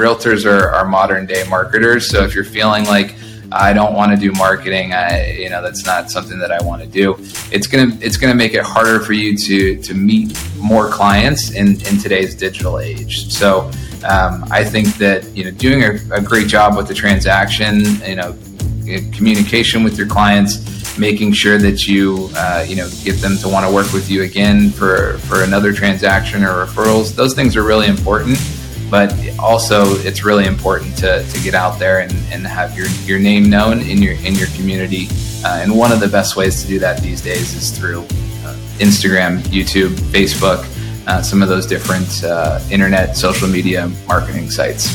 realtors are, are modern day marketers. So if you're feeling like I don't want to do marketing. I, you know, that's not something that I want to do. It's gonna it's gonna make it harder for you to to meet more clients in in today's digital age. So um, I think that you know doing a, a great job with the transaction, you know, communication with your clients, making sure that you uh, you know get them to want to work with you again for for another transaction or referrals. Those things are really important but also it's really important to, to get out there and, and have your, your name known in your in your community. Uh, and one of the best ways to do that these days is through uh, Instagram, YouTube, Facebook, uh, some of those different uh, internet social media marketing sites.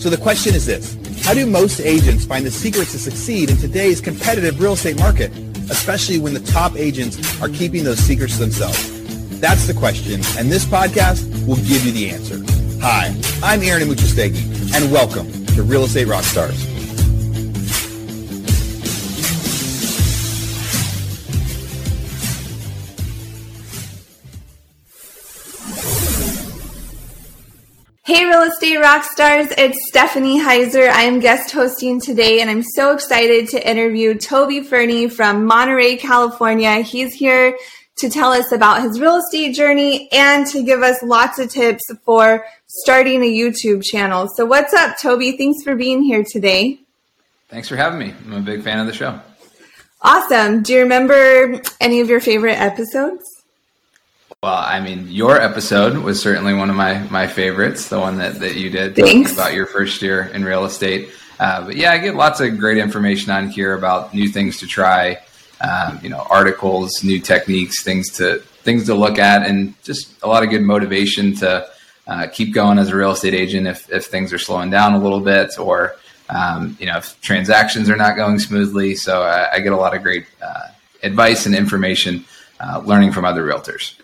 So the question is this How do most agents find the secrets to succeed in today's competitive real estate market? Especially when the top agents are keeping those secrets to themselves? That's the question, and this podcast will give you the answer. Hi, I'm Aaron Amuchastegui, and welcome to Real Estate Rockstars. Hey, real estate rock stars, it's Stephanie Heiser. I am guest hosting today, and I'm so excited to interview Toby Fernie from Monterey, California. He's here to tell us about his real estate journey and to give us lots of tips for starting a YouTube channel. So, what's up, Toby? Thanks for being here today. Thanks for having me. I'm a big fan of the show. Awesome. Do you remember any of your favorite episodes? Well, I mean, your episode was certainly one of my my favorites. The one that that you did about your first year in real estate. Uh, but yeah, I get lots of great information on here about new things to try. Um, you know, articles, new techniques, things to things to look at, and just a lot of good motivation to uh, keep going as a real estate agent if if things are slowing down a little bit or um, you know if transactions are not going smoothly. So I, uh, I get a lot of great uh, advice and information uh, learning from other realtors.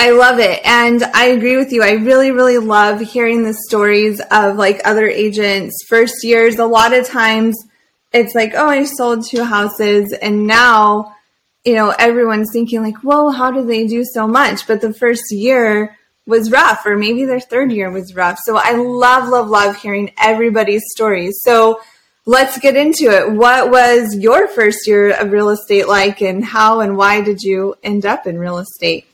I love it. And I agree with you. I really, really love hearing the stories of like other agents' first years. A lot of times it's like, oh, I sold two houses. And now, you know, everyone's thinking like, whoa, how do they do so much? But the first year was rough, or maybe their third year was rough. So I love, love, love hearing everybody's stories. So let's get into it. What was your first year of real estate like, and how and why did you end up in real estate?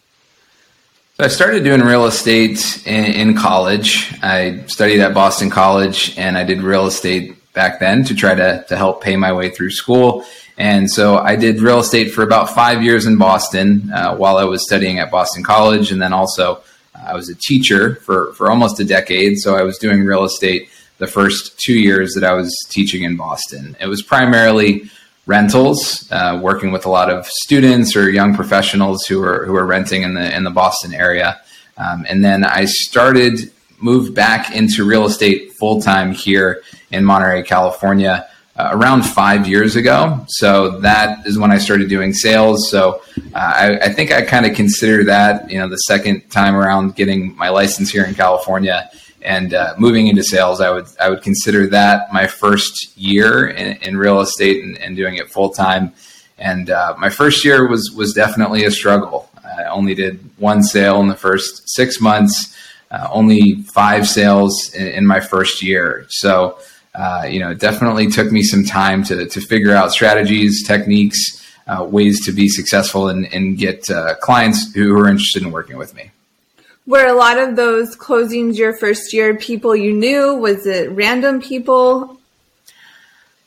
So I started doing real estate in, in, college. I studied at Boston College and I did real estate back then to try to, to help pay my way through school. And so I did real estate for about five years in Boston uh, while I was studying at Boston College. And then also uh, I was a teacher for, for almost a decade. So I was doing real estate the first two years that I was teaching in Boston. It was primarily rentals, uh, working with a lot of students or young professionals who are who are renting in the in the Boston area. Um, and then I started moved back into real estate full time here in Monterey, California. Uh, around five years ago. So that is when I started doing sales. So uh, I, I, think I kind of consider that, you know, the second time around getting my license here in California and uh, moving into sales, I would I would consider that my first year in, in real estate and, and, doing it full time. And uh, my first year was was definitely a struggle. I only did one sale in the first six months, uh, only five sales in, in my first year. So uh, you know, it definitely took me some time to to figure out strategies, techniques. Uh, ways to be successful and, and get uh, clients who are interested in working with me. Were a lot of those closings your first year people you knew? Was it random people?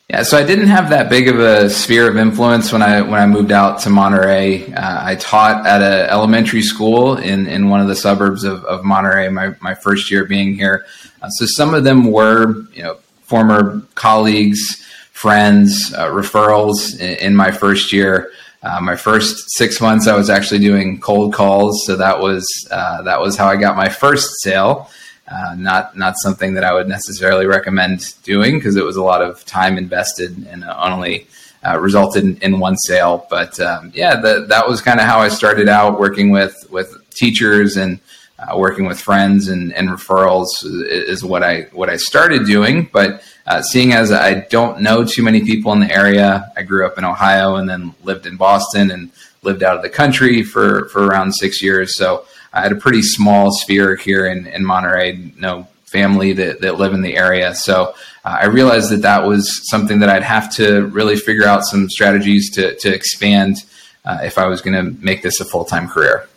Yeah, so I didn't have that big of a sphere of influence when I when I moved out to Monterey. Uh, I taught at an elementary school in, in one of the suburbs of, of Monterey. My my first year being here, uh, so some of them were you know former colleagues, friends, uh, referrals in, in, my first year. Uh, my first six months, I was actually doing cold calls, so that was uh, that was how I got my first sale. Uh, not not something that I would necessarily recommend doing because it was a lot of time invested and only uh, resulted in, in, one sale. But um, yeah, the, that was kind of how I started out working with with teachers and uh, working with friends and, and referrals is what I what I started doing. But uh, seeing as I don't know too many people in the area, I grew up in Ohio and then lived in Boston and lived out of the country for for around six years. So I had a pretty small sphere here in, in Monterey, no family that, that live in the area. So uh, I realized that that was something that I'd have to really figure out some strategies to, to expand uh, if I was going to make this a full time career.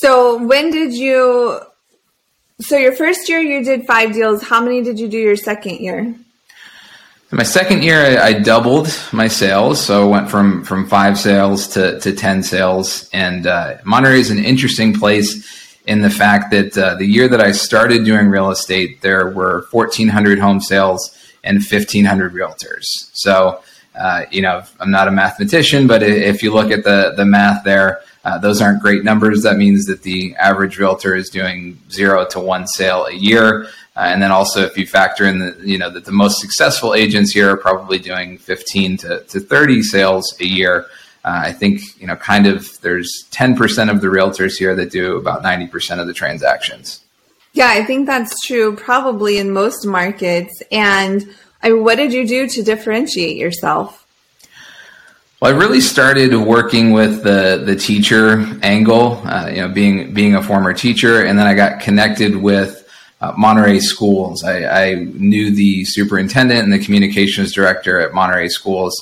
So when did you? So your first year you did five deals. How many did you do your second year? My second year, I doubled my sales, so I went from from five sales to to ten sales. And uh, Monterey is an interesting place in the fact that uh, the year that I started doing real estate, there were fourteen hundred home sales and fifteen hundred realtors. So, uh, you know, I'm not a mathematician, but if you look at the the math there, uh, those aren't great numbers. That means that the average realtor is doing zero to one sale a year. Uh, and then also, if you factor in the, you know, that the most successful agents here are probably doing 15 to, to 30 sales a year. Uh, I think, you know, kind of there's 10% of the realtors here that do about 90% of the transactions. Yeah, I think that's true probably in most markets. And I what did you do to differentiate yourself? Well, I really started working with the the teacher angle, uh, you know, being being a former teacher, and then I got connected with uh, Monterey Schools. I, I, knew the superintendent and the communications director at Monterey Schools,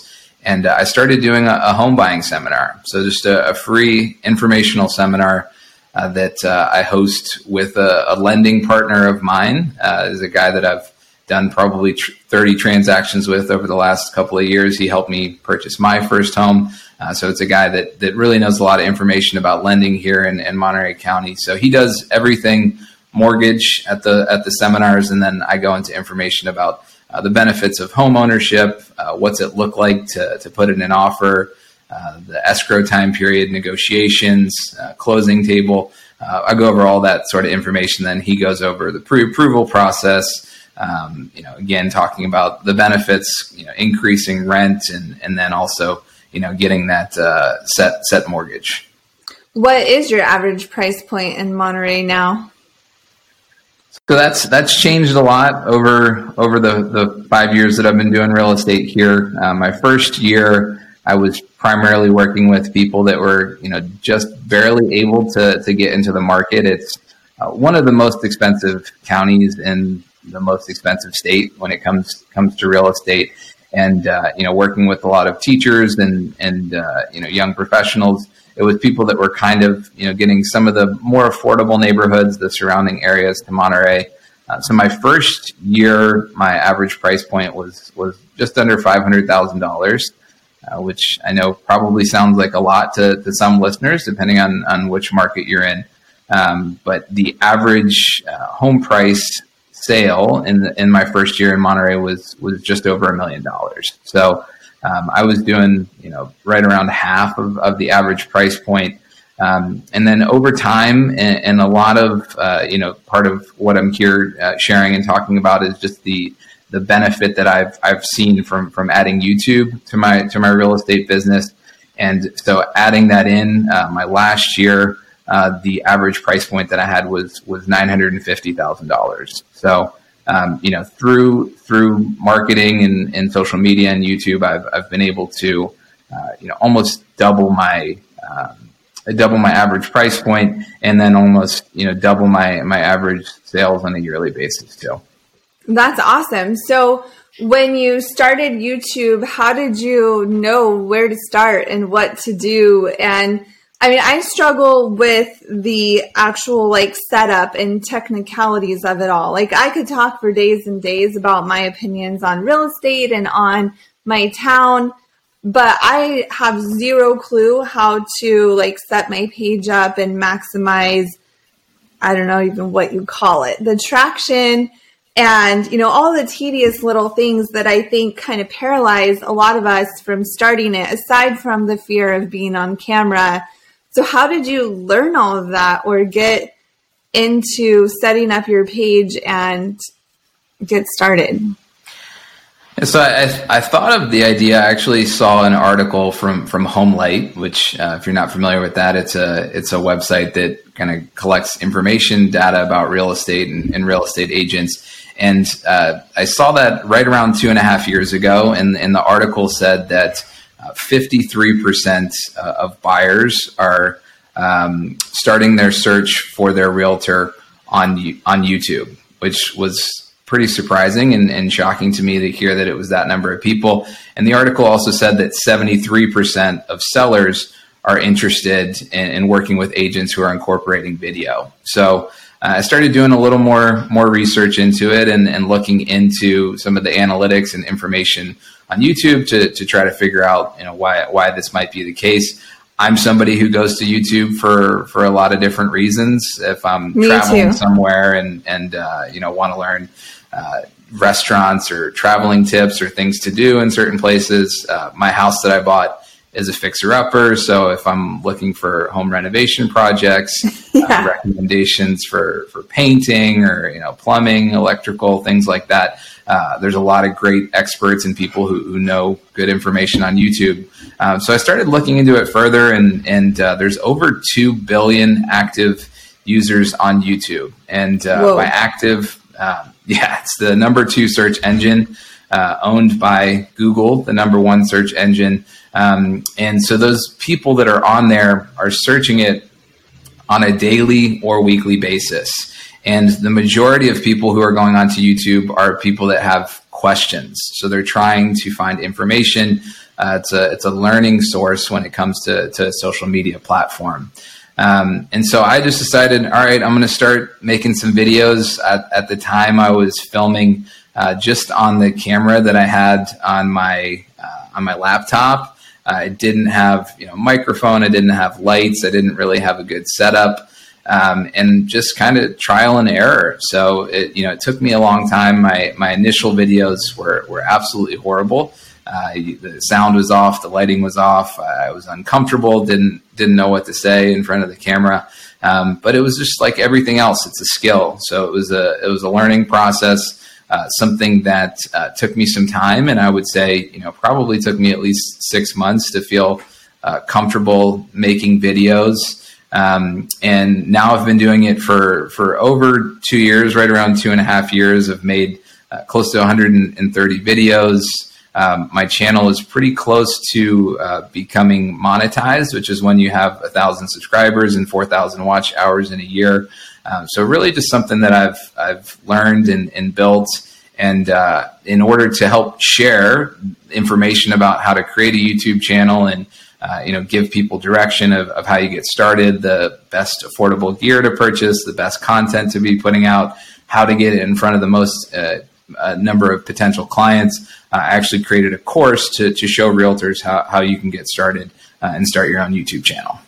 and uh, I started doing a, a, home buying seminar. So just a, a free informational seminar uh, that uh, I host with a, a, lending partner of mine. Uh, is a guy that I've done probably tr- 30 transactions with over the last couple of years. He helped me purchase my first home. Uh, so it's a guy that, that really knows a lot of information about lending here in, in Monterey County. So he does everything mortgage at the at the seminars, and then I go into information about uh, the benefits of home ownership, uh, what's it look like to to put in an offer, uh, the escrow time period, negotiations, uh, closing table. Uh, I go over all that sort of information. Then he goes over the pre-approval process. Um, you know, again, talking about the benefits, you know, increasing rent, and and then also you know getting that uh, set set mortgage. What is your average price point in Monterey now? So that's that's changed a lot over over the, the five years that I've been doing real estate here. Uh, my first year, I was primarily working with people that were you know just barely able to to get into the market. It's uh, one of the most expensive counties in the most expensive state when it comes comes to real estate. And uh, you know, working with a lot of teachers and and uh, you know young professionals it was people that were kind of you know getting some of the more affordable neighborhoods, the surrounding areas to Monterey. Uh, so my first year, my average price point was was just under five hundred thousand uh, dollars, which I know probably sounds like a lot to, to some listeners, depending on on which market you're in. Um, but the average uh, home price sale in the, in my first year in Monterey was was just over a million dollars. So um, I was doing, you know, right around half of, of the average price point. Um, and then over time, and, and a lot of, uh, you know, part of what I'm here uh, sharing and talking about is just the the benefit that I've I've seen from from adding YouTube to my to my real estate business. And so adding that in, uh, my last year, uh, the average price point that I had was was nine hundred and fifty thousand dollars. So um, you know, through through marketing and, and social media and YouTube, I've, I've been able to, uh, you know, almost double my um, double my average price point, and then almost you know double my my average sales on a yearly basis too. That's awesome. So when you started YouTube, how did you know where to start and what to do and I mean, I struggle with the actual like setup and technicalities of it all. Like, I could talk for days and days about my opinions on real estate and on my town, but I have zero clue how to like set my page up and maximize, I don't know even what you call it, the traction and, you know, all the tedious little things that I think kind of paralyze a lot of us from starting it, aside from the fear of being on camera so, how did you learn all of that or get into setting up your page and get started? So I, I, thought of the idea. I actually saw an article from from HomeLight, which, uh, if you're not familiar with that, it's a it's a website that kind of collects information, data about real estate and, and real estate agents. And uh, I saw that right around two and a half years ago, and, and the article said that 53% uh, of buyers are um, starting their search for their realtor on on YouTube, which was pretty surprising and, and, shocking to me to hear that it was that number of people. And the article also said that 73% of sellers are interested in, in working with agents who are incorporating video. So uh, I started doing a little more more research into it and, and looking into some of the analytics and information on YouTube to, to try to figure out you know why why this might be the case. I'm somebody who goes to YouTube for for a lot of different reasons. If I'm Me traveling too. somewhere and and uh, you know want to learn uh, restaurants or traveling tips or things to do in certain places. Uh, my house that I bought is a fixer upper. So if I'm looking for home renovation projects, uh, yeah. uh, recommendations for, for painting or, you know, plumbing, electrical, things like that. Uh, there's a lot of great experts and people who, who know good information on YouTube. Um, so I started looking into it further and, and uh, there's over 2 billion active users on YouTube. And uh, by active, um, yeah, it's the number two search engine uh, owned by Google, the number one search engine. Um, and so those people that are on there are searching it on a daily or weekly basis. And the majority of people who are going onto YouTube are people that have questions. So they're trying to find information. Uh, it's a it's a learning source when it comes to to social media platform. Um, and so I just decided, all right, I'm going to start making some videos. At, at the time, I was filming uh, just on the camera that I had on my uh, on my laptop. I didn't have you know microphone. I didn't have lights. I didn't really have a good setup, um, and just kind of trial and error. So it you know it took me a long time. My my initial videos were were absolutely horrible. Uh, the sound was off, the lighting was off. I was uncomfortable, didn't didn't know what to say in front of the camera. Um, but it was just like everything else; it's a skill. So it was a it was a learning process, uh, something that uh, took me some time, and I would say, you know, probably took me at least six months to feel uh, comfortable making videos. Um, and now I've been doing it for for over two years, right around two and a half years. I've made uh, close to 130 videos. Um, my channel is pretty close to uh, becoming monetized, which is when you have a thousand subscribers and four thousand watch hours in a year. Um, so really, just something that I've I've learned and, and built. And uh, in order to help share information about how to create a YouTube channel and uh, you know give people direction of, of how you get started, the best affordable gear to purchase, the best content to be putting out, how to get it in front of the most uh, a number of potential clients. Uh, I actually created a course to, to show realtors how, how you can get started uh, and start your own YouTube channel.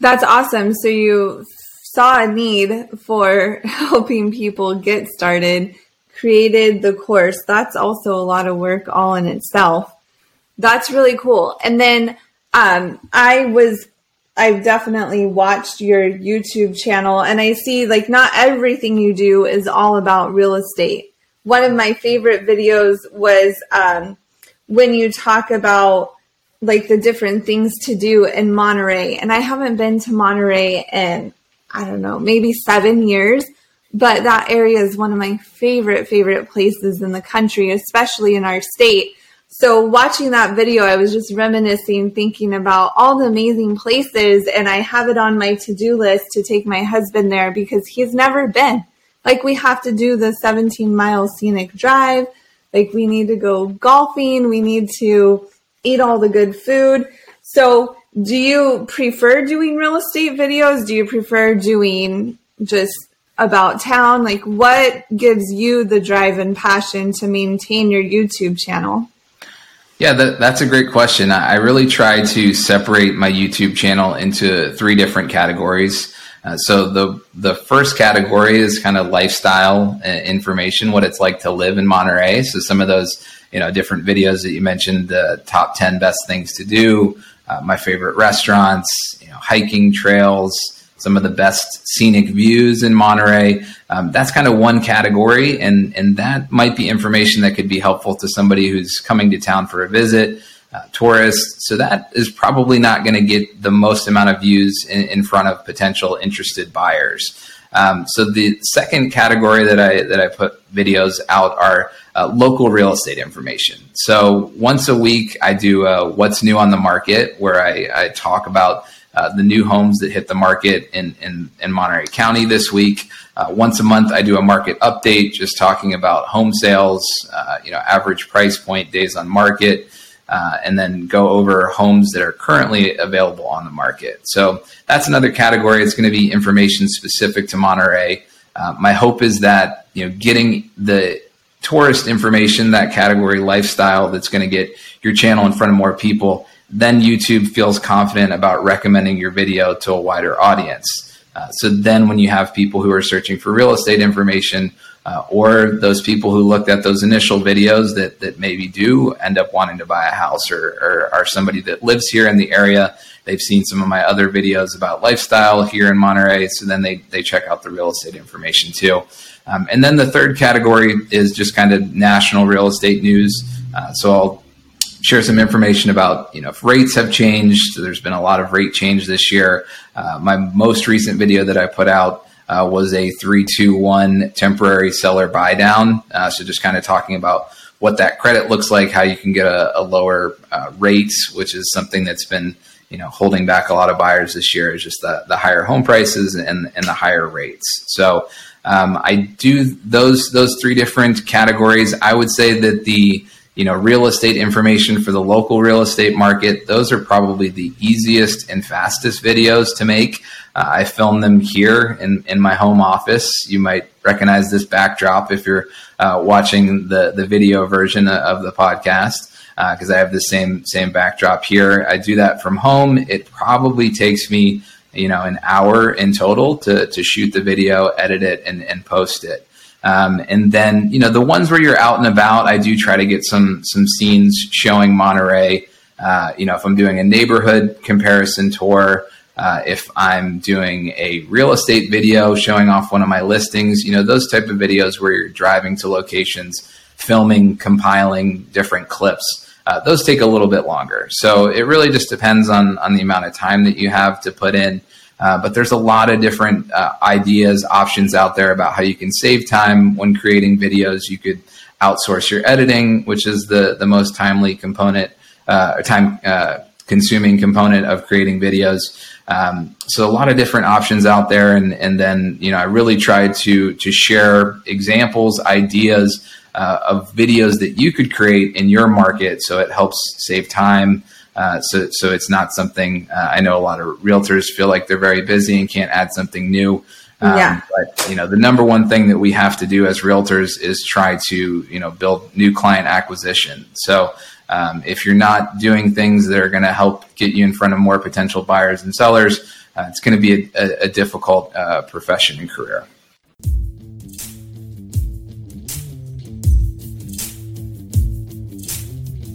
That's awesome. So you saw a need for helping people get started, created the course. That's also a lot of work all in itself. That's really cool. And then um, I was I've definitely watched your YouTube channel and I see like not everything you do is all about real estate one of my favorite videos was um, when you talk about like the different things to do in Monterey. And I haven't been to Monterey in, I don't know, maybe seven years, but that area is one of my favorite, favorite places in the country, especially in our state. So watching that video, I was just reminiscing, thinking about all the amazing places. And I have it on my to do list to take my husband there because he's never been. Like we have to do the 17 mile scenic drive. Like we need to go golfing. We need to eat all the good food. So do you prefer doing real estate videos? Do you prefer doing just about town? Like what gives you the drive and passion to maintain your YouTube channel? Yeah, that, that's a great question. I really try to separate my YouTube channel into three different categories. Uh, so the the first category is kind of lifestyle uh, information, what it's like to live in Monterey. So some of those you know different videos that you mentioned, the top ten best things to do, uh, my favorite restaurants, you know, hiking trails, some of the best scenic views in Monterey. Um, that's kind of one category, and and that might be information that could be helpful to somebody who's coming to town for a visit uh, tourists. So that is probably not going to get the most amount of views in, in front of potential interested buyers. Um, so the second category that I that I put videos out are uh, local real estate information. So once a week, I do uh, what's new on the market, where I, I talk about uh, the new homes that hit the market in, in, in Monterey County this week. Uh, once a month, I do a market update, just talking about home sales, uh, you know, average price point, days on market, uh, and then go over homes that are currently available on the market. So that's another category. It's going to be information specific to Monterey. Uh, my hope is that you know, getting the tourist information, that category lifestyle, that's going to get your channel in front of more people. Then YouTube feels confident about recommending your video to a wider audience. Uh, so then, when you have people who are searching for real estate information, uh, or those people who looked at those initial videos that that maybe do end up wanting to buy a house, or, or are somebody that lives here in the area, they've seen some of my other videos about lifestyle here in Monterey, so then they they check out the real estate information too. Um, and then the third category is just kind of national real estate news. Uh, so I'll share some information about you know if rates have changed. There's been a lot of rate change this year. Uh, my most recent video that I put out uh, was a three two one temporary seller buy down. Uh, so just kind of talking about what that credit looks like, how you can get a, a lower uh, rate, which is something that's been you know holding back a lot of buyers this year. Is just the the higher home prices and and the higher rates. So. Um, I do those those three different categories. I would say that the you know, real estate information for the local real estate market. Those are probably the easiest and fastest videos to make. Uh, I film them here in, in my home office. You might recognize this backdrop if you're uh, watching the, the video version of the podcast because uh, I have the same same backdrop here. I do that from home. It probably takes me you know an hour in total to to shoot the video, edit it, and, and post it. Um, and then, you know, the ones where you're out and about, I do try to get some some scenes showing Monterey. Uh, you know, if I'm doing a neighborhood comparison tour, uh, if I'm doing a real estate video showing off one of my listings, you know, those type of videos where you're driving to locations, filming, compiling different clips. Uh, those take a little bit longer. So it really just depends on on the amount of time that you have to put in. Uh, but there's a lot of different uh, ideas, options out there about how you can save time when creating videos. You could outsource your editing, which is the the most timely component, uh, time uh, consuming component of creating videos. Um, so a lot of different options out there, and and then you know I really try to to share examples, ideas uh, of videos that you could create in your market, so it helps save time. Uh, so, so it's not something uh, I know a lot of realtors feel like they're very busy and can't add something new. Um, yeah. But you know, the number one thing that we have to do as realtors is try to you know build new client acquisition. So um, if you're not doing things that are going to help get you in front of more potential buyers and sellers, uh, it's going to be a, a, a difficult uh, profession and career.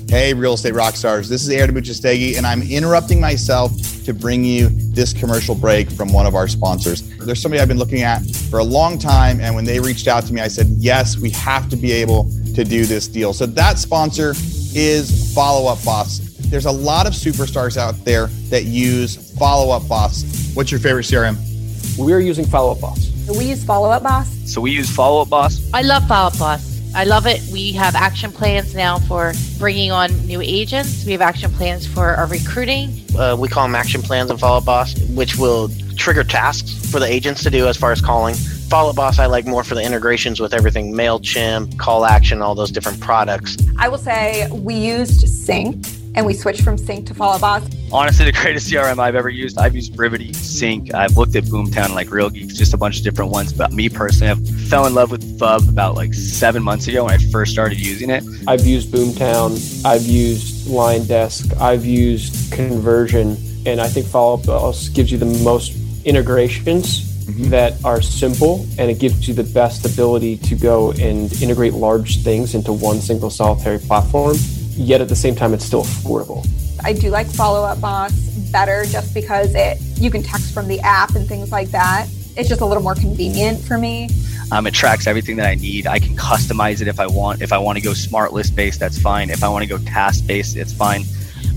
Hey, real estate rock stars. This is Aaron Amuchastegui, and I'm interrupting myself to bring you this commercial break from one of our sponsors. There's somebody I've been looking at for a long time, and when they reached out to me, I said, Yes, we have to be able to do this deal. So that sponsor is Follow Up Boss. There's a lot of superstars out there that use Follow Up Boss. What's your favorite CRM? We're using Follow Up Boss. We use Follow Up Boss. So we use Follow Up Boss. I love Follow Up Boss. I love it. We have action plans now for bringing on new agents. We have action plans for our recruiting. Uh, we call them action plans and follow up Boss, which will trigger tasks for the agents to do as far as calling. Follow Boss, I like more for the integrations with everything MailChimp, Call Action, all those different products. I will say we used Sync and we switched from Sync to Follow Boss. Honestly, the greatest CRM I've ever used. I've used Brivity, Sync. I've looked at Boomtown, like Real Geeks, just a bunch of different ones. But me personally, I fell in love with Fub about like seven months ago when I first started using it. I've used Boomtown. I've used LionDesk. I've used Conversion, and I think Follow Boss gives you the most integrations Mm-hmm. that are simple and it gives you the best ability to go and integrate large things into one single solitary platform yet at the same time, it's still affordable. I do like Follow Up Boss better just because it you can text from the app and things like that. It's just a little more convenient for me. Um, it tracks everything that I need. I can customize it if I want. If I want to go smart list based, that's fine. If I want to go task based, it's fine.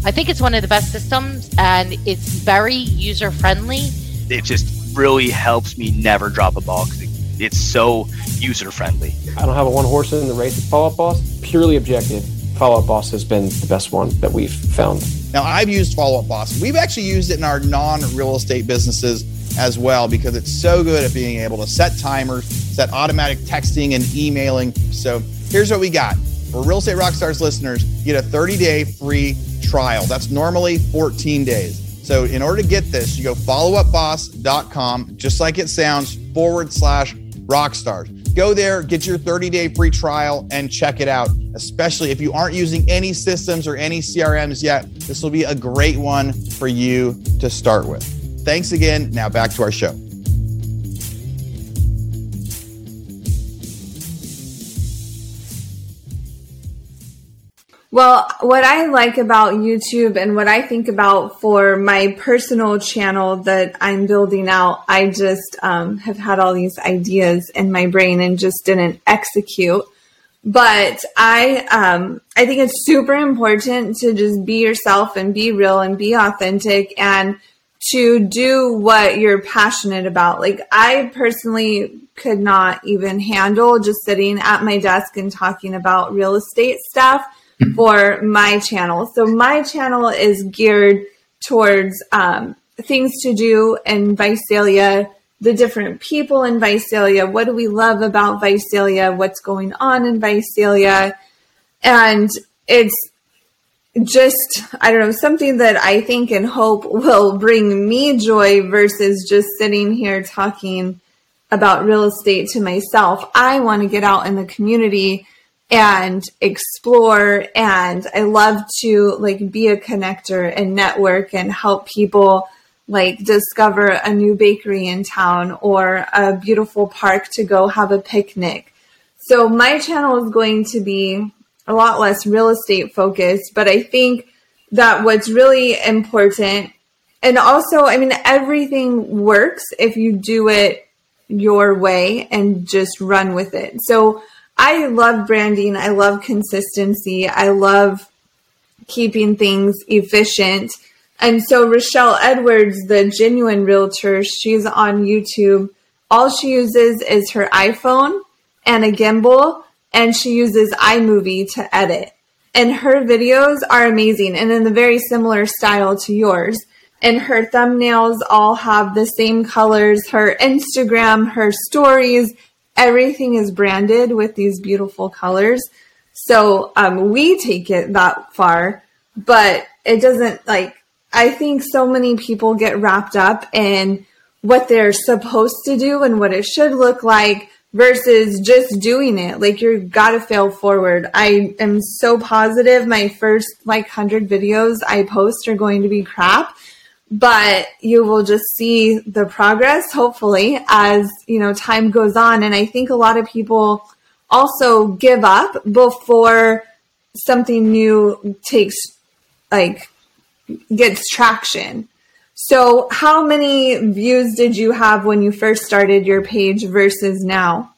I think it's one of the best systems and it's very user friendly. It just really helps me never drop a ball because it's so user friendly. I don't have a one horse in the race at Follow Up Boss. Purely objective Follow Up Boss has been the best one that we've found. Now, I've used Follow Up Boss. We've actually used it in our non real estate businesses as well because it's so good at being able to set timers, set automatic texting and emailing. So here's what we got. For Real Estate Rockstars listeners, you get a 30 day free trial. That's normally 14 days. So in order to get this, you go followupboss.com, just like it sounds, forward slash rockstars. Go there, get your 30 day free trial, and check it out. Especially if you aren't using any systems or any CRMs yet, this will be a great one for you to start with. Thanks again. Now back to our show. Well, what I like about YouTube and what I think about for my personal channel that I'm building out, I just um, have had all these ideas in my brain and just didn't execute. But I, um, I think it's super important to just be yourself and be real and be authentic and to do what you're passionate about. Like I personally could not even handle just sitting at my desk and talking about real estate stuff for my channel. So my channel is geared towards um, things to do in Visalia, the different people in Visalia. What do we love about Visalia? What's going on in Visalia? And it's just, I don't know, something that I think and hope will bring me joy versus just sitting here talking about real estate to myself. I want to get out in the community and explore and I love to like be a connector and network and help people like discover a new bakery in town or a beautiful park to go have a picnic. So my channel is going to be a lot less real estate focused, but I think that what's really important and also, I mean, everything works if you do it your way and just run with it. So I love branding. I love consistency. I love keeping things efficient. And so Rochelle Edwards, the genuine realtor, she's on YouTube. All she uses is her iPhone and a gimbal, and she uses iMovie to edit. And her videos are amazing and in a very similar style to yours. And her thumbnails all have the same colors. Her Instagram, her stories, everything is branded with these beautiful colors. So um, we take it that far, but it doesn't like, I think so many people get wrapped up in what they're supposed to do and what it should look like versus just doing it. Like you're got to fail forward. I am so positive my first like 100 videos I post are going to be crap but you will just see the progress hopefully as you know time goes on and i think a lot of people also give up before something new takes like gets traction so how many views did you have when you first started your page versus now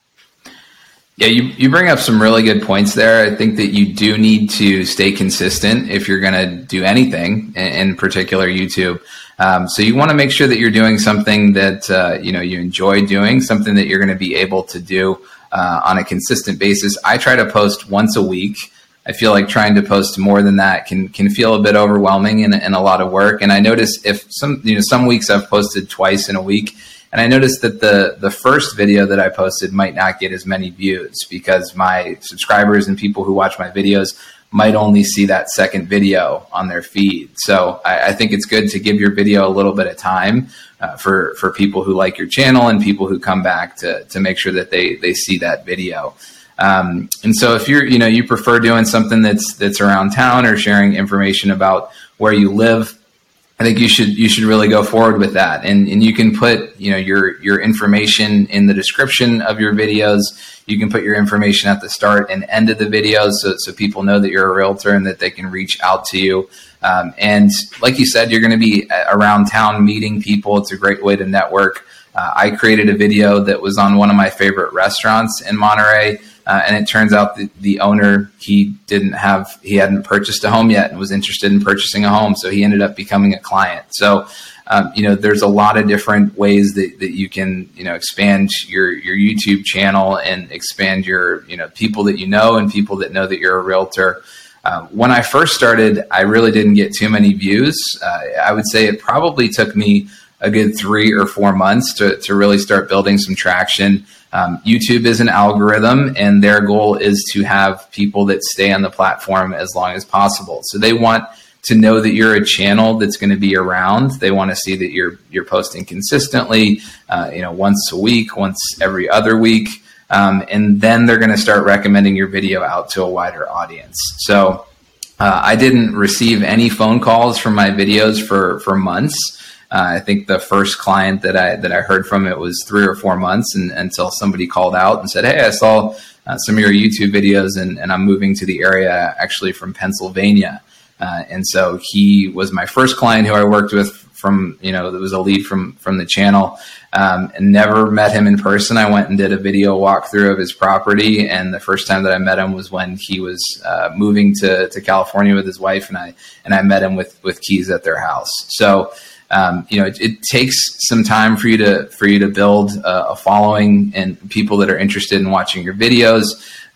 yeah, you, you bring up some really good points there. I think that you do need to stay consistent if you're going to do anything, in, in particular YouTube. Um, so you want to make sure that you're doing something that uh, you know you enjoy doing, something that you're going to be able to do uh, on a consistent basis. I try to post once a week. I feel like trying to post more than that can can feel a bit overwhelming and, and a lot of work. And I notice if some you know some weeks I've posted twice in a week, and I noticed that the the first video that I posted might not get as many views because my subscribers and people who watch my videos might only see that second video on their feed. So I, I think it's good to give your video a little bit of time uh, for for people who like your channel and people who come back to to make sure that they they see that video. Um, and so if you're you know you prefer doing something that's that's around town or sharing information about where you live I think you should you should really go forward with that, and and you can put you know your your information in the description of your videos. You can put your information at the start and end of the videos, so so people know that you're a realtor and that they can reach out to you. Um, and like you said, you're going to be around town meeting people. It's a great way to network. Uh, I created a video that was on one of my favorite restaurants in Monterey. Uh, and it turns out that the owner he didn't have he hadn't purchased a home yet and was interested in purchasing a home so he ended up becoming a client so um, you know there's a lot of different ways that, that you can you know expand your your youtube channel and expand your you know people that you know and people that know that you're a realtor uh, when I first started, I really didn't get too many views. Uh, I would say it probably took me a good three or four months to, to really start building some traction. Um, YouTube is an algorithm, and their goal is to have people that stay on the platform as long as possible. So they want to know that you're a channel that's going to be around. They want to see that you're you're posting consistently, uh, you know, once a week, once every other week, um, and then they're going to start recommending your video out to a wider audience. So uh, I didn't receive any phone calls from my videos for for months. Uh, I think the first client that I that I heard from it was three or four months, and, until somebody called out and said, "Hey, I saw uh, some of your YouTube videos, and, and, I'm moving to the area actually from Pennsylvania." Uh, and so he was my first client who I worked with from you know that was a lead from from the channel. Um, and never met him in person. I went and did a video walkthrough of his property, and the first time that I met him was when he was uh, moving to to California with his wife, and I and I met him with with keys at their house. So um, you know, it, it, takes some time for you to for you to build a, a following and people that are interested in watching your videos.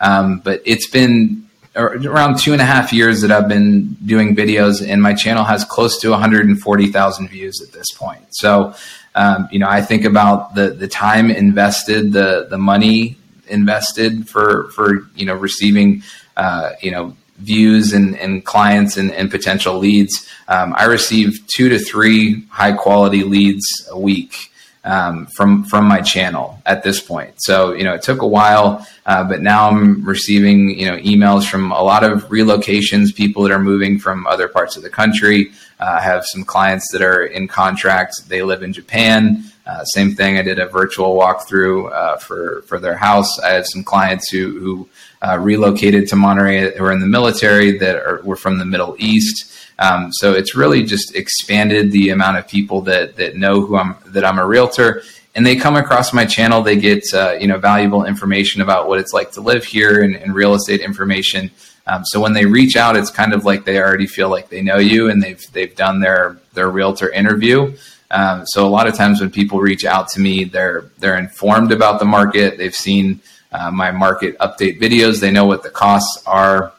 Um, but it's been around two and a half years that I've been doing videos, and my channel has close to 140,000 views at this point. So, um, you know, I think about the the time invested, the the money invested for for you know receiving, uh, you know views and, and clients and, and potential leads. Um, I receive two to three high quality leads a week um, from from my channel at this point. So you know it took a while, uh, but now I'm receiving you know emails from a lot of relocations, people that are moving from other parts of the country. Uh, I have some clients that are in contract; they live in Japan. Uh, same thing. I did a virtual walkthrough uh, for for their house. I have some clients who who uh, relocated to Monterey or in the military that are, were from the Middle East. Um, so it's really just expanded the amount of people that that know who I'm that I'm a realtor, and they come across my channel. They get uh, you know valuable information about what it's like to live here and, and real estate information. Um, so when they reach out, it's kind of like they already feel like they know you and they've they've done their their realtor interview. Um, so a lot of times when people reach out to me, they're they're informed about the market. They've seen uh, my market update videos. They know what the costs are,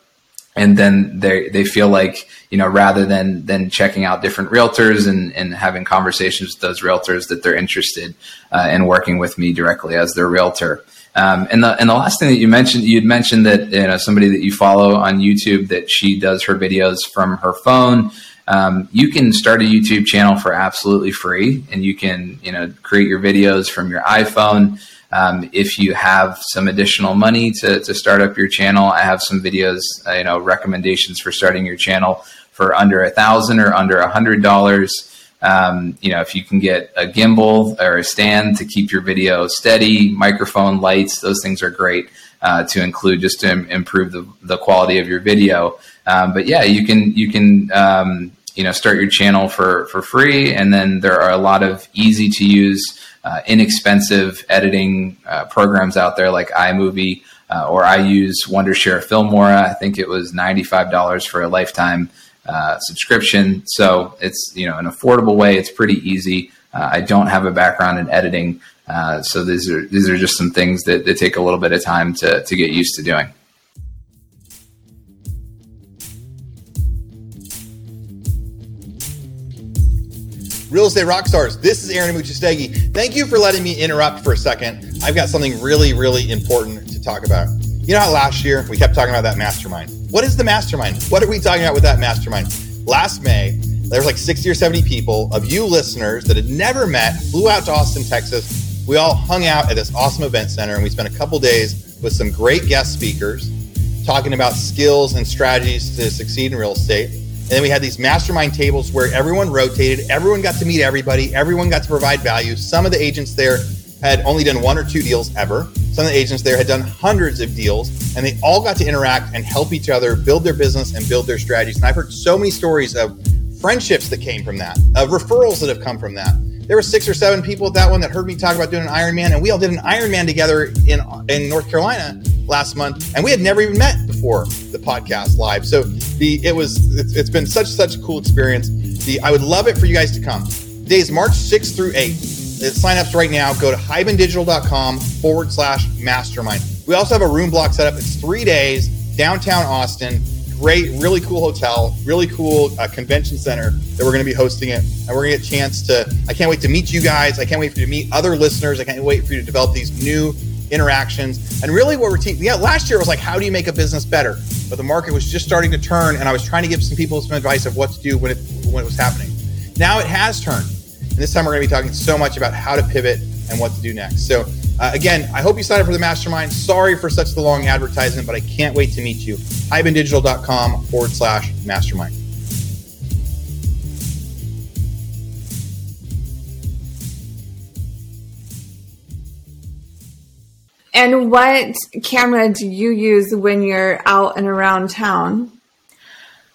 and then they they feel like you know rather than than checking out different realtors and and having conversations with those realtors that they're interested uh, in working with me directly as their realtor. Um, and the and the last thing that you mentioned, you'd mentioned that you know somebody that you follow on YouTube that she does her videos from her phone. Um, you can start a YouTube channel for absolutely free, and you can you know create your videos from your iPhone. Um, if you have some additional money to, to start up your channel, I have some videos, uh, you know, recommendations for starting your channel for under a thousand or under a hundred dollars. Um, you know, if you can get a gimbal or a stand to keep your video steady, microphone, lights, those things are great uh, to include just to Im- improve the, the quality of your video. Um, but yeah, you can you can um, you know start your channel for for free, and then there are a lot of easy to use uh, inexpensive editing uh, programs out there like iMovie, uh, or I use Wondershare Filmora. I think it was $95 for a lifetime uh, subscription. So it's you know an affordable way. It's pretty easy. Uh, I don't have a background in editing, uh, so these are these are just some things that, that take a little bit of time to to get used to doing. Real Estate rock stars. this is Aaron Amuchastegui. Thank you for letting me interrupt for a second. I've got something really, really important to talk about. You know how last year we kept talking about that mastermind? What is the mastermind? What are we talking about with that mastermind? Last May, there was like 60 or 70 people of you listeners that had never met, flew out to Austin, Texas. We all hung out at this awesome event center and we spent a couple days with some great guest speakers talking about skills and strategies to succeed in real estate. And then we had these mastermind tables where everyone rotated, everyone got to meet everybody, everyone got to provide value. Some of the agents there had only done one or two deals ever. Some of the agents there had done hundreds of deals, and they all got to interact and help each other build their business and build their strategies. And I've heard so many stories of friendships that came from that, of referrals that have come from that. There were six or seven people at that one that heard me talk about doing an Ironman, and we all did an Ironman together in in North Carolina last month, and we had never even met before the podcast live. So the it was it's, it's been such such a cool experience. The I would love it for you guys to come. Days March 6th through 8th. The signups right now. Go to hibandigital.com forward slash mastermind. We also have a room block set up. It's three days downtown Austin. great, really cool hotel, really cool uh, convention center that we're going to be hosting it. And we're going to get a chance to, I can't wait to meet you guys. I can't wait for you to meet other listeners. I can't wait for you to develop these new interactions. And really, what we're teaching, yeah, last year was like, how do you make a business better? But the market was just starting to turn, and I was trying to give some people some advice of what to do when it when it was happening. Now it has turned, and this time we're going to be talking so much about how to pivot and what to do next. So. Uh, again, I hope you sign up for the mastermind. Sorry for such the long advertisement, but I can't wait to meet you. hibandigital.com forward slash mastermind. And what camera do you use when you're out and around town?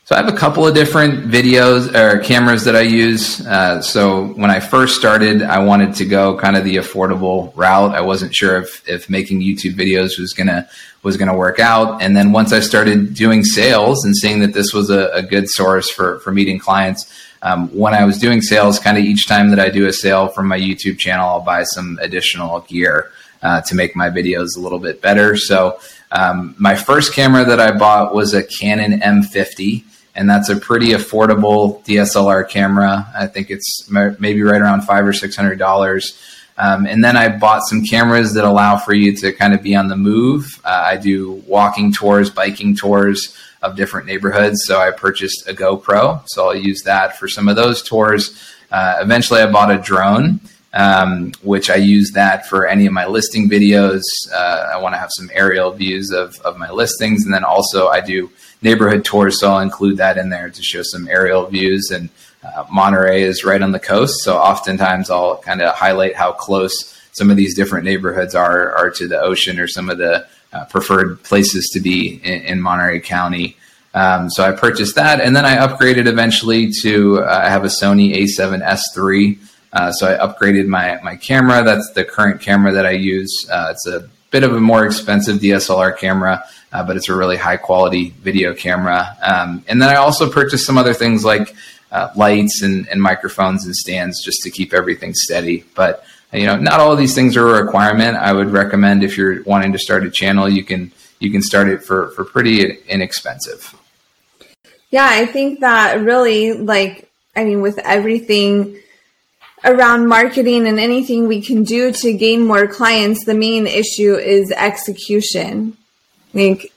So I have a couple of different videos or cameras that I use. Uh, so when I first started, I wanted to go kind of the affordable route. I wasn't sure if, if making YouTube videos was gonna was gonna work out. And then once I started doing sales and seeing that this was a, a good source for for meeting clients, um, when I was doing sales, kind of each time that I do a sale from my YouTube channel, I'll buy some additional gear uh, to make my videos a little bit better. So um, my first camera that I bought was a Canon M50 and that's a pretty affordable DSLR camera. I think it's maybe right around five or six hundred dollars. Um, and then I bought some cameras that allow for you to kind of be on the move. Uh, I do walking tours, biking tours of different neighborhoods. So I purchased a GoPro. So I'll use that for some of those tours. Uh, eventually, I bought a drone um, which I use that for any of my listing videos. Uh, I want to have some aerial views of, of my listings. And then also I do neighborhood tours, so I'll include that in there to show some aerial views. And uh, Monterey is right on the coast, so oftentimes I'll kind of highlight how close some of these different neighborhoods are, are to the ocean or some of the uh, preferred places to be in, in Monterey County. Um, so I purchased that, and then I upgraded eventually to uh, I have a Sony A7S III. Uh, so I upgraded my my camera. That's the current camera that I use. Uh, it's a bit of a more expensive DSLR camera, uh, but it's a really high quality video camera. Um, and then I also purchased some other things like uh, lights and, and, microphones and stands just to keep everything steady. But you know, not all of these things are a requirement. I would recommend if you're wanting to start a channel, you can you can start it for for pretty inexpensive. Yeah, I think that really like I mean with everything around marketing and anything we can do to gain more clients, the main issue is execution. Like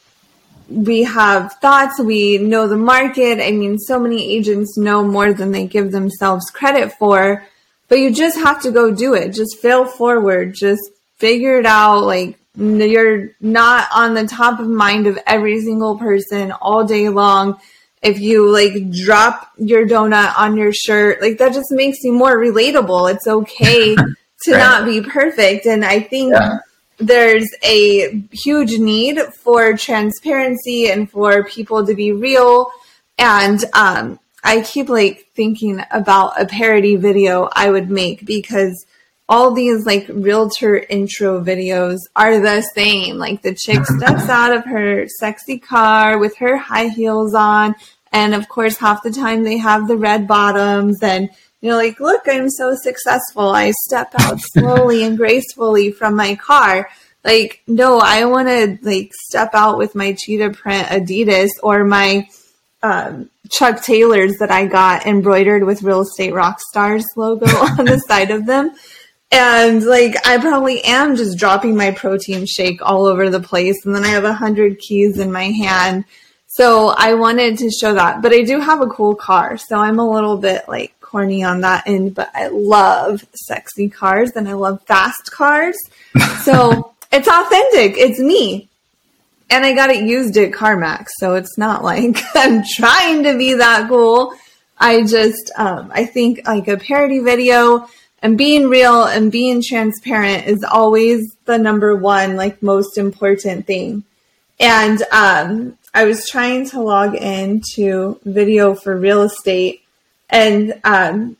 we have thoughts, we know the market. I mean, so many agents know more than they give themselves credit for, but you just have to go do it. Just fail forward. Just figure it out. Like you're not on the top of mind of every single person all day long if you like drop your donut on your shirt, like that just makes you more relatable. It's okay to right. not be perfect. And I think yeah. there's a huge need for transparency and for people to be real. And um, I keep like thinking about a parody video I would make because all these like realtor intro videos are the same. Like the chick steps out of her sexy car with her high heels on and of course, half the time they have the red bottoms and you're like, look, I'm so successful. I step out slowly and gracefully from my car. Like, no, I want to like step out with my cheetah print Adidas or my um, Chuck Taylors that I got embroidered with real estate rock stars logo on the side of them. And like, I probably am just dropping my protein shake all over the place. And then I have a hundred keys in my hand so I wanted to show that, but I do have a cool car. So I'm a little bit like corny on that end, but I love sexy cars and I love fast cars. so it's authentic. It's me. And I got it used at CarMax. So it's not like I'm trying to be that cool. I just, um, I think like a parody video and being real and being transparent is always the number one, like most important thing. And um, I was trying to log into video for real estate and um,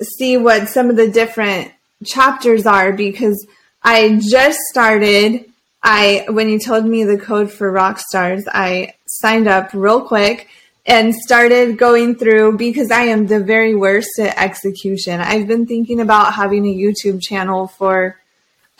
see what some of the different chapters are because I just started. I when you told me the code for rock stars, I signed up real quick and started going through because I am the very worst at execution. I've been thinking about having a YouTube channel for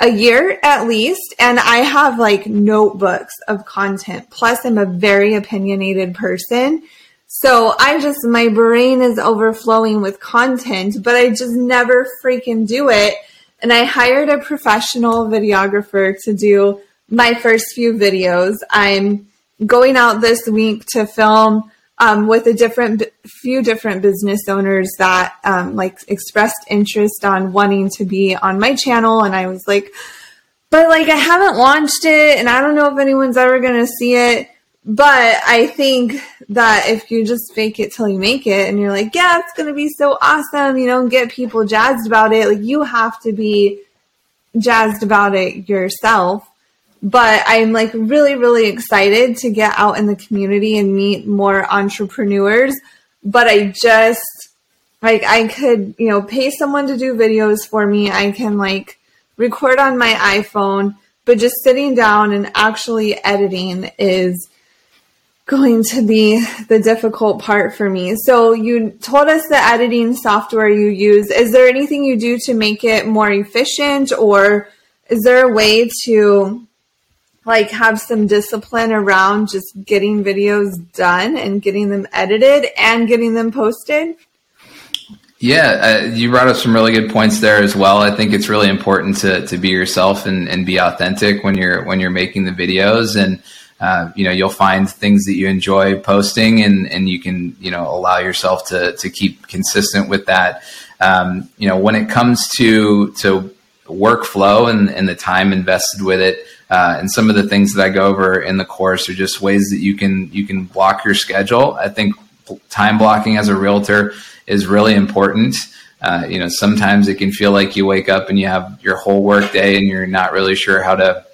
a year at least. And I have like notebooks of content. Plus, I'm a very opinionated person. So I just, my brain is overflowing with content, but I just never freaking do it. And I hired a professional videographer to do my first few videos. I'm going out this week to film um, with a different few different business owners that um, like expressed interest on wanting to be on my channel. And i was like but like i haven't launched it and i don't know if anyone's ever going to see it. But i think that if you just fake it till you make it and you're like yeah it's going to be so awesome you know get people jazzed about it. Like you have to be jazzed about it yourself but I'm like really, really excited to get out in the community and meet more entrepreneurs. But I just like I could, you know, pay someone to do videos for me. I can like record on my iPhone, but just sitting down and actually editing is going to be the difficult part for me. So you told us the editing software you use. Is there anything you do to make it more efficient or is there a way to like have some discipline around just getting videos done and getting them edited and getting them posted? Yeah, uh, you brought up some really good points there as well. I think it's really important to, to be yourself and, and be authentic when you're when you're making the videos, and uh, you know you'll find things that you enjoy posting, and, and you can you know allow yourself to to keep consistent with that. Um, you know when it comes to to workflow and, and the time invested with it, uh, and some of the things that I go over in the course are just ways that you can you can block your schedule. I think time blocking as a realtor is really important. Uh, you know, sometimes it can feel like you wake up and you have your whole work day and you're not really sure how to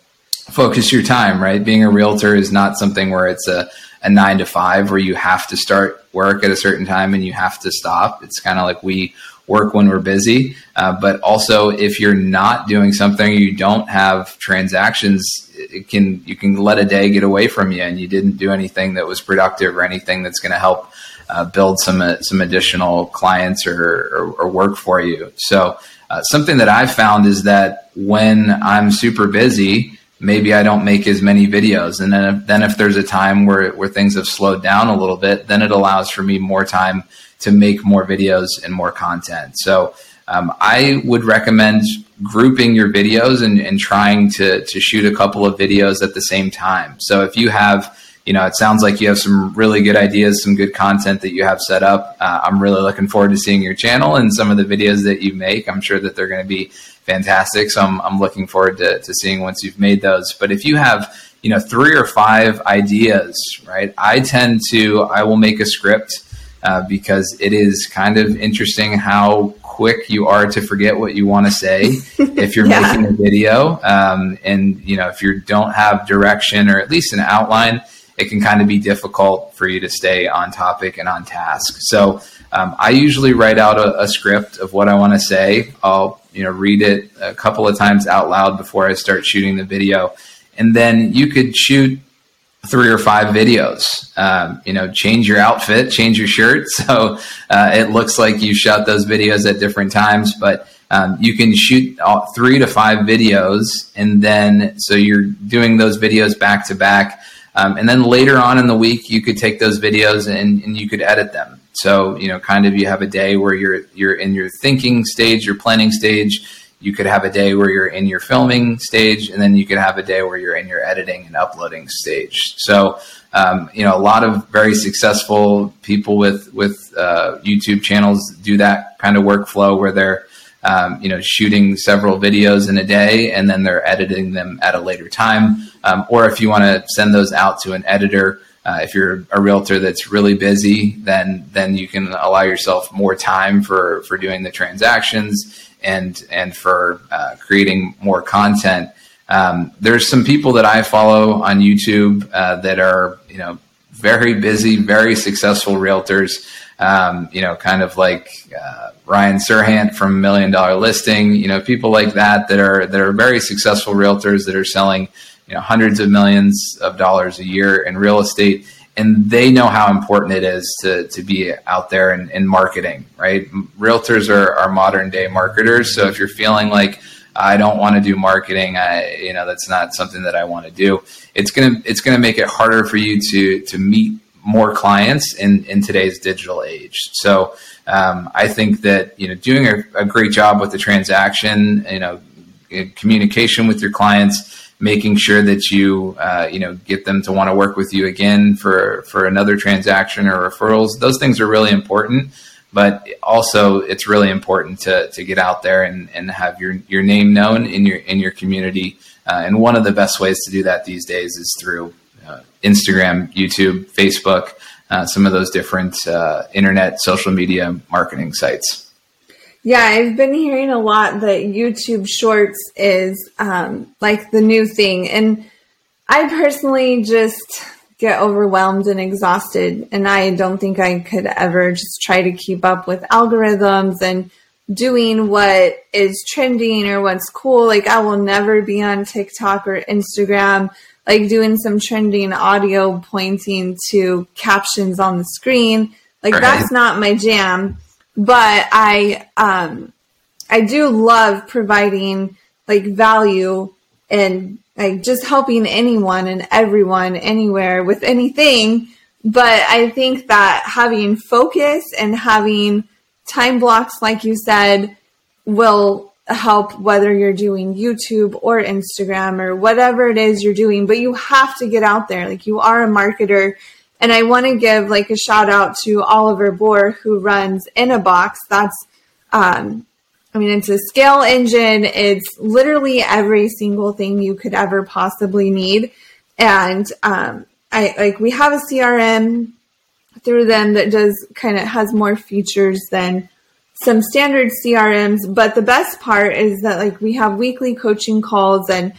focus your time. Right? Being a realtor is not something where it's a a nine to five where you have to start work at a certain time and you have to stop. It's kind of like we work when we're busy. Uh, but also, if you're not doing something, you don't have transactions. It can you can let a day get away from you, and you didn't do anything that was productive or anything that's going to help uh, build some uh, some additional clients or, or, or, work for you. So. Uh, something that I've found is that when I'm super busy, maybe I don't make as many videos. And then if, then if there's a time where, where things have slowed down a little bit, then it allows for me more time to make more videos and more content. So um, I would recommend grouping your videos and, and trying to, to shoot a couple of videos at the same time. So if you have, you know, it sounds like you have some really good ideas, some good content that you have set up. Uh, I'm really looking forward to seeing your channel and some of the videos that you make. I'm sure that they're going to be fantastic. So I'm, I'm looking forward to, to seeing once you've made those. But if you have, you know, three or five ideas, right? I tend to, I will make a script uh, because it is kind of interesting how quick you are to forget what you want to say if you're yeah. making a video. Um, and you know, if you don't have direction or at least an outline, it can kind of be difficult for you to stay on topic and on task. So um, I usually write out a, a script of what I want to say. I'll you know read it a couple of times out loud before I start shooting the video, and then you could shoot three or five videos. Um, you know, change your outfit, change your shirt, so uh, it looks like you shot those videos at different times. But um, you can shoot three to five videos, and then so you're doing those videos back to back. Um, and then later on in the week, you could take those videos and, and you could edit them. So you know, kind of you have a day where you're you're in your thinking stage, your planning stage you could have a day where you're in your filming stage, and then you could have a day where you're in your editing and uploading stage. So, um, you know, a lot of very successful people with with uh, YouTube channels do that kind of workflow where they're um, you know shooting several videos in a day and then they're editing them at a later time. Um, or if you want to send those out to an editor. Uh, if you're a realtor that's really busy, then then you can allow yourself more time for for doing the transactions and and for uh, creating more content. Um, there's some people that I follow on YouTube uh, that are you know very busy, very successful realtors. Um, you know, kind of like uh, Ryan Serhant from Million Dollar Listing. You know, people like that that are that are very successful realtors that are selling you know hundreds of millions of dollars a year in real estate and they know how important it is to, to be out there in, in marketing, right? Realtors are, are modern day marketers. So if you're feeling like, I don't want to do marketing. I, you know, that's not something that I want to do. It's gonna it's gonna make it harder for you to to meet more clients in in today's digital age. So um, I think that you know doing a, a great job with the transaction, you know, communication with your clients making sure that you uh, you know get them to want to work with you again for for another transaction or referrals. Those things are really important but also it's really important to to get out there and, and have your your name known in your in your community. Uh, and one of the best ways to do that these days is through uh, Instagram YouTube Facebook uh, some of those different uh, internet social media marketing sites yeah, I've been hearing a lot that YouTube Shorts is um, like the new thing. And I personally just get overwhelmed and exhausted. And I don't think I could ever just try to keep up with algorithms and doing what is trending or what's cool. Like, I will never be on TikTok or Instagram, like doing some trending audio pointing to captions on the screen. Like, right. that's not my jam but I um I do love providing like value and like just helping anyone and everyone anywhere with anything. But I think that having focus and having time blocks, like you said, will help whether you're doing YouTube or Instagram or whatever it is you're doing. But you have to get out there. Like you are a marketer and I want to give like a shout out to Oliver Bohr, who runs In a Box. That's, um, I mean, it's a scale engine. It's literally every single thing you could ever possibly need. And um, I like we have a CRM through them that does kind of has more features than some standard CRMs. But the best part is that like we have weekly coaching calls and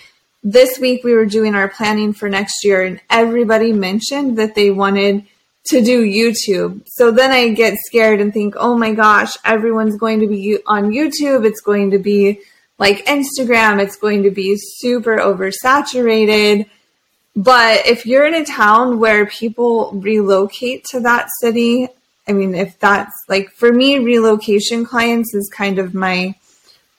this week we were doing our planning for next year and everybody mentioned that they wanted to do YouTube. So then I get scared and think, oh my gosh, everyone's going to be on YouTube. It's going to be like Instagram. It's going to be super oversaturated. But if you're in a town where people relocate to that city, I mean, if that's like for me, relocation clients is kind of my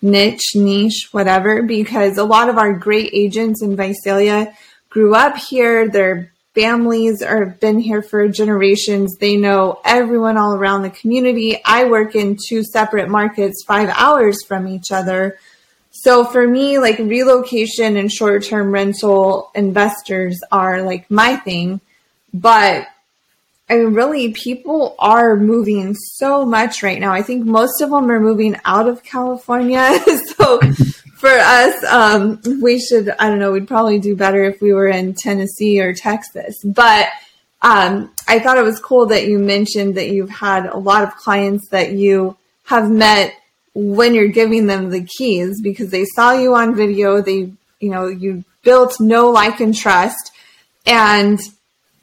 niche, niche, whatever, because a lot of our great agents in Visalia grew up here. Their families are been here for generations. They know everyone all around the community. I work in two separate markets, five hours from each other. So for me, like relocation and short term rental investors are like my thing. But I mean, really, people are moving so much right now. I think most of them are moving out of California. so for us, um, we should, I don't know, we'd probably do better if we were in Tennessee or Texas. But um, I thought it was cool that you mentioned that you've had a lot of clients that you have met when you're giving them the keys because they saw you on video. They, you know, you built no like, and trust. And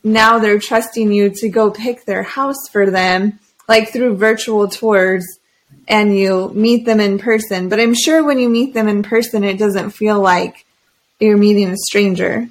now they're trusting you to go pick their house for them, like through virtual tours, and you meet them in person. But I'm sure when you meet them in person, it doesn't feel like you're meeting a stranger.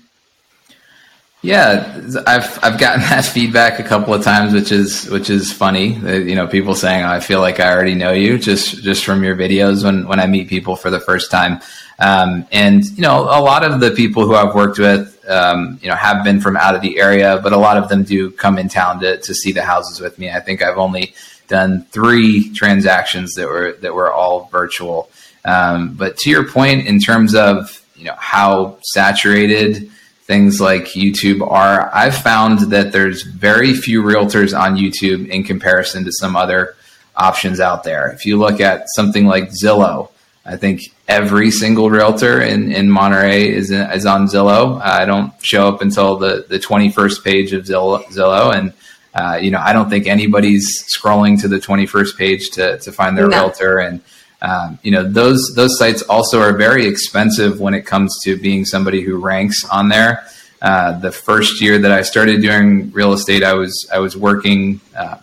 Yeah, I've I've gotten that feedback a couple of times, which is which is funny. You know, people saying, oh, "I feel like I already know you just just from your videos." When when I meet people for the first time, um, and you know, a lot of the people who I've worked with, um, you know, have been from out of the area, but a lot of them do come in town to, to see the houses with me. I think I've only done three transactions that were that were all virtual. Um, but to your point, in terms of you know how saturated things like YouTube are, I've found that there's very few realtors on YouTube in comparison to some other options out there. If you look at something like Zillow, I think every single realtor in, in Monterey is, in, is on Zillow. I don't show up until the, the 21st page of Zillow. Zillow and, uh, you know, I don't think anybody's scrolling to the 21st page to, to find their no. realtor. And, um, you know, those, those sites also are very expensive when it comes to being somebody who ranks on there. Uh, the first year that I started doing real estate, I was, I was working, uh,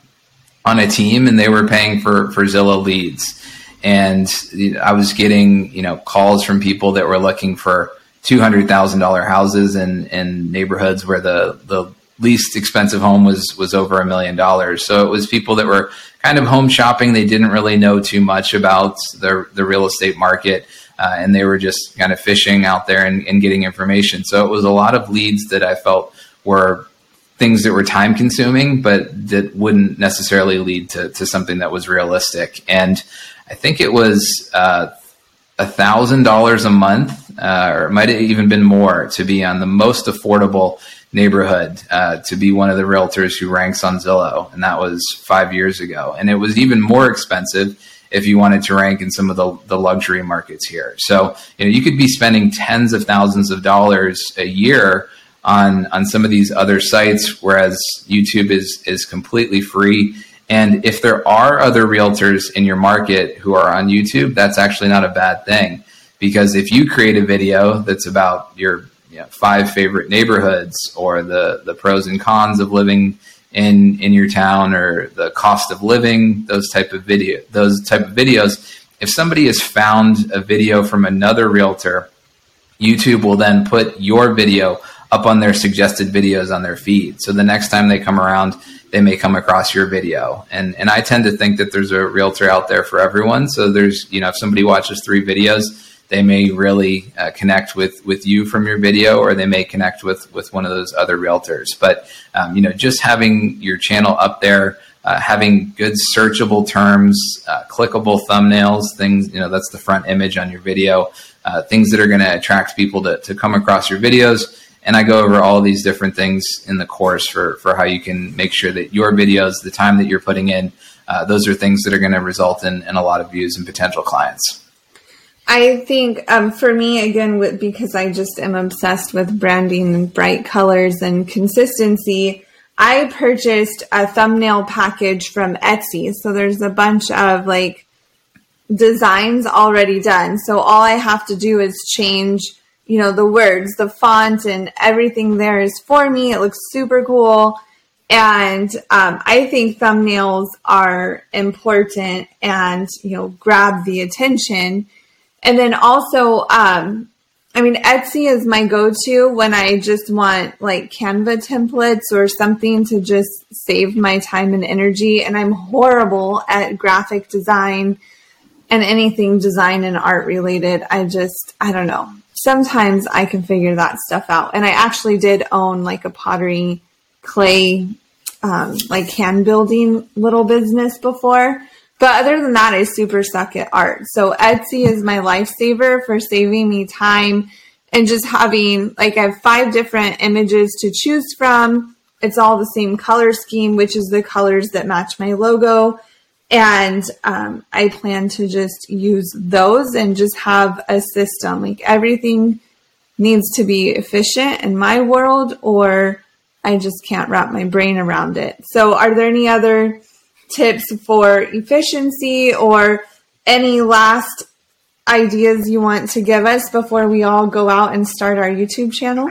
on a team and they were paying for, for Zillow leads and I was getting you know calls from people that were looking for two hundred thousand dollar houses in in neighborhoods where the the least expensive home was was over a million dollars. So it was people that were kind of home shopping. They didn't really know too much about the the real estate market. uh, and they were just kind of fishing out there and, and getting information. So it was a lot of leads that I felt were things that were time consuming, but that wouldn't necessarily lead to, to something that was realistic. And I think it was uh, a thousand dollars a month, uh, or it might have even been more, to be on the most affordable neighborhood, uh, to be one of the realtors who ranks on Zillow, and that was five years ago. And it was even more expensive if you wanted to rank in some of the, the luxury markets here. So, you know, you could be spending tens of thousands of dollars a year on on some of these other sites, whereas YouTube is is completely free. And if there are other realtors in your market who are on YouTube, that's actually not a bad thing. Because if you create a video that's about your you know, five favorite neighborhoods or the, the pros and cons of living in in your town or the cost of living those type of video those type of videos if somebody has found a video from another realtor youtube will then put your video up on their suggested videos on their feed so the next time they come around they may come across your video and and i tend to think that there's a realtor out there for everyone so there's you know if somebody watches three videos they may really uh, connect with with you from your video, or they may connect with with one of those other realtors. But um, you know, just having your channel up there, uh, having good searchable terms, uh, clickable thumbnails, things you know that's the front image on your video, uh, things that are going to attract people to to come across your videos. And I go over all these different things in the course for for how you can make sure that your videos, the time that you're putting in, uh, those are things that are going to result in, in a lot of views and potential clients. I think um, for me, again, because I just am obsessed with branding and bright colors and consistency, I purchased a thumbnail package from Etsy. So there's a bunch of like designs already done. So all I have to do is change, you know, the words, the font, and everything there is for me. It looks super cool. And um, I think thumbnails are important and, you know, grab the attention and then also, um, I mean, Etsy is my go to when I just want like Canva templates or something to just save my time and energy. And I'm horrible at graphic design and anything design and art related. I just, I don't know. Sometimes I can figure that stuff out. And I actually did own like a pottery clay, um, like hand building little business before. But other than that, I super suck at art. So Etsy is my lifesaver for saving me time and just having like I have five different images to choose from. It's all the same color scheme, which is the colors that match my logo. And um, I plan to just use those and just have a system. Like everything needs to be efficient in my world, or I just can't wrap my brain around it. So, are there any other tips for efficiency or any last ideas you want to give us before we all go out and start our YouTube channel?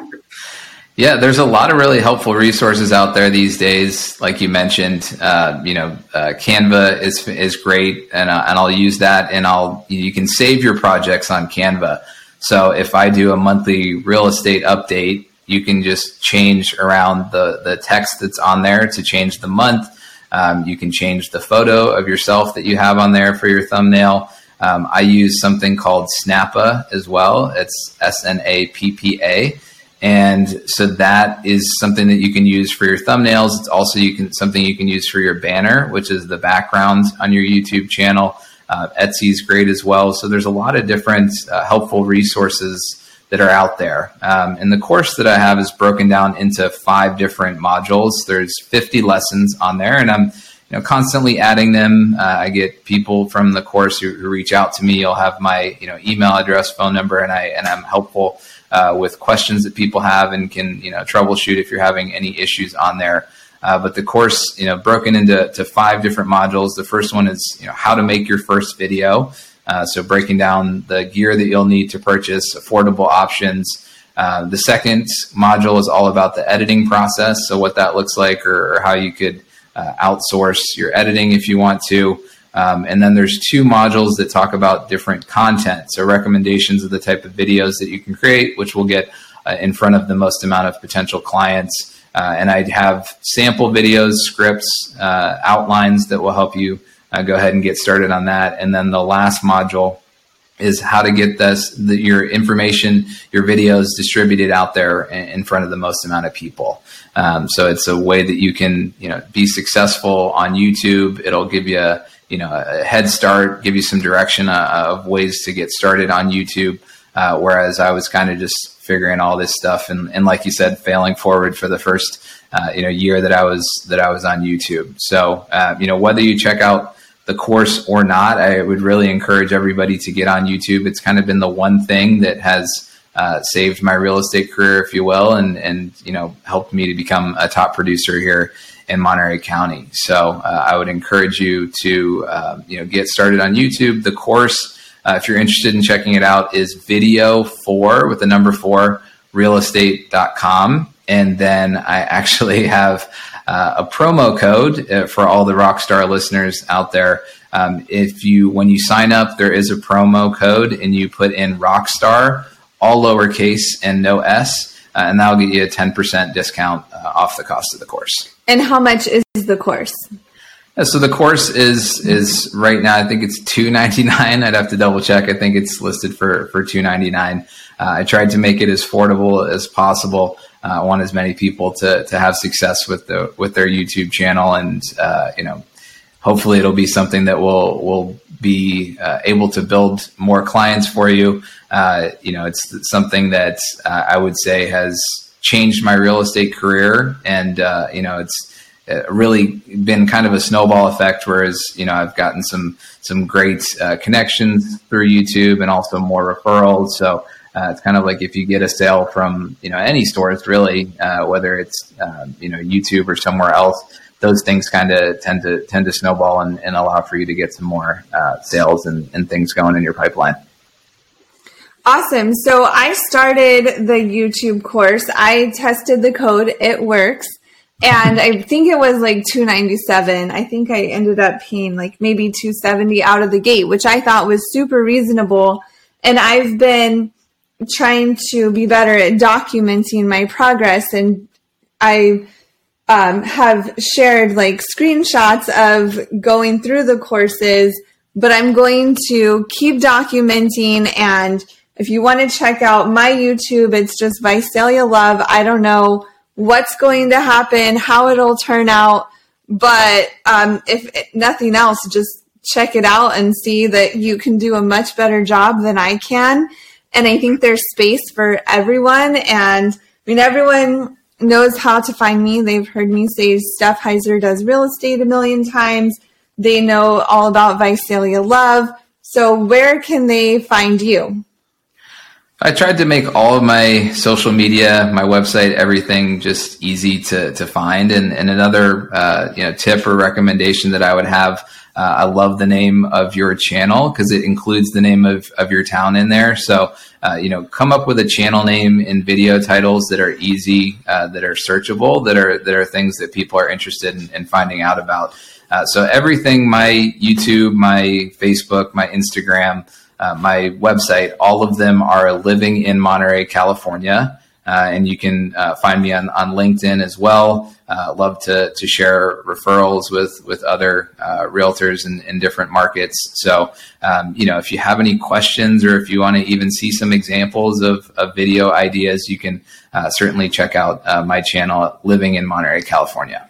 Yeah, there's a lot of really helpful resources out there these days. Like you mentioned, uh, you know, uh, Canva is is great, and uh, and I'll use that, and I'll you can save your projects on Canva. So if I do a monthly real estate update, you can just change around the the text that's on there to change the month um, you can change the photo of yourself that you have on there for your thumbnail. Um, I use something called Snappa as well. It's S N A P P A. And so that is something that you can use for your thumbnails. It's also you can something you can use for your banner, which is the background on your YouTube channel. Uh, Etsy is great as well. So there's a lot of different uh, helpful resources that are out there. Um, and the course that I have is broken down into five different modules. There's 50 lessons on there, and I'm you know constantly adding them. Uh, I get people from the course who, who, reach out to me. You'll have my you know email address, phone number, and I and I'm helpful uh, with questions that people have and can you know troubleshoot if you're having any issues on there. Uh, but the course, you know, broken into to five different modules. The first one is, you know, how to make your first video. Uh, so breaking down the gear that you'll need to purchase, affordable options. Uh, the second module is all about the editing process. So what that looks like, or, or how you could uh, outsource your editing if you want to. Um, and then there's two modules that talk about different content. So recommendations of the type of videos that you can create, which will get uh, in front of the most amount of potential clients. Uh, and I'd have sample videos, scripts, uh, outlines that will help you uh, go ahead and get started on that. And then the last module is how to get this the, your information, your videos distributed out there in, front of the most amount of people. Um, so it's a way that you can you know be successful on YouTube. It'll give you you know a head start, give you some direction uh, of ways to get started on YouTube. Uh, whereas I was kind of just figuring all this stuff and, and like you said, failing forward for the first uh, you know year that I was that I was on YouTube. So uh, you know whether you check out the course or not, I would really encourage everybody to get on YouTube. It's kind of been the one thing that has uh, saved my real estate career, if you will, and and you know helped me to become a top producer here in Monterey County. So uh, I would encourage you to uh, you know get started on YouTube. The course, uh, if you're interested in checking it out, is video four with the number four realestate.com. And then I actually have uh, a promo code uh, for all the Rockstar listeners out there. Um, if you, when you sign up, there is a promo code and you put in Rockstar, all lowercase and no S, uh, and that'll get you a 10% discount off the cost of the course. And how much is the course? Yeah, so the course is is right now. I think it's two ninety nine. I'd have to double check. I think it's listed for for two ninety nine. Uh, I tried to make it as affordable as possible. Uh, I want as many people to to have success with the with their YouTube channel, and uh, you know, hopefully it'll be something that will will be uh, able to build more clients for you. Uh, you know, it's something that uh, I would say has changed my real estate career, and you know, it's really been kind of a snowball effect. Whereas you know I've gotten some some great uh, connections through YouTube and also more referrals. So uh, it's kind of like if you get a sale from you know any stores, really, uh, whether it's um, you know YouTube or somewhere else, those things kind of tend to tend to snowball and, and, allow for you to get some more uh, sales and, and things going in your pipeline. Awesome. So I started the YouTube course. I tested the code. It works. And I think it was like 297. I think I ended up paying like maybe 270 out of the gate, which I thought was super reasonable. And I've been trying to be better at documenting my progress and I um, have shared like screenshots of going through the courses, but I'm going to keep documenting. And if you want to check out my YouTube, it's just Visalia Love. I don't know what's going to happen, how it'll turn out. But um, if nothing else, just check it out and see that you can do a much better job than I can. And I think there's space for everyone. And I mean, everyone knows how to find me. They've heard me say Steph Heiser does real estate a million times. They know all about Visalia Love. So where can they find you? I tried to make all of my social media, my website, everything just easy to, to find. And, and another uh, you know tip or recommendation that I would have, uh, I love the name of your channel because it includes the name of, of your town in there. So uh, you know, come up with a channel name and video titles that are easy, uh, that are searchable, that are that are things that people are interested in, in finding out about. Uh, so everything, my YouTube, my Facebook, my Instagram uh, my website. All of them are living in Monterey, California. Uh, and you can uh, find me on, on LinkedIn as well. Uh, love to, to share referrals with, with other uh, realtors in, in different markets. So, um, you know, if you have any questions or if you want to even see some examples of, of video ideas, you can uh, certainly check out my channel, Living in Monterey, California.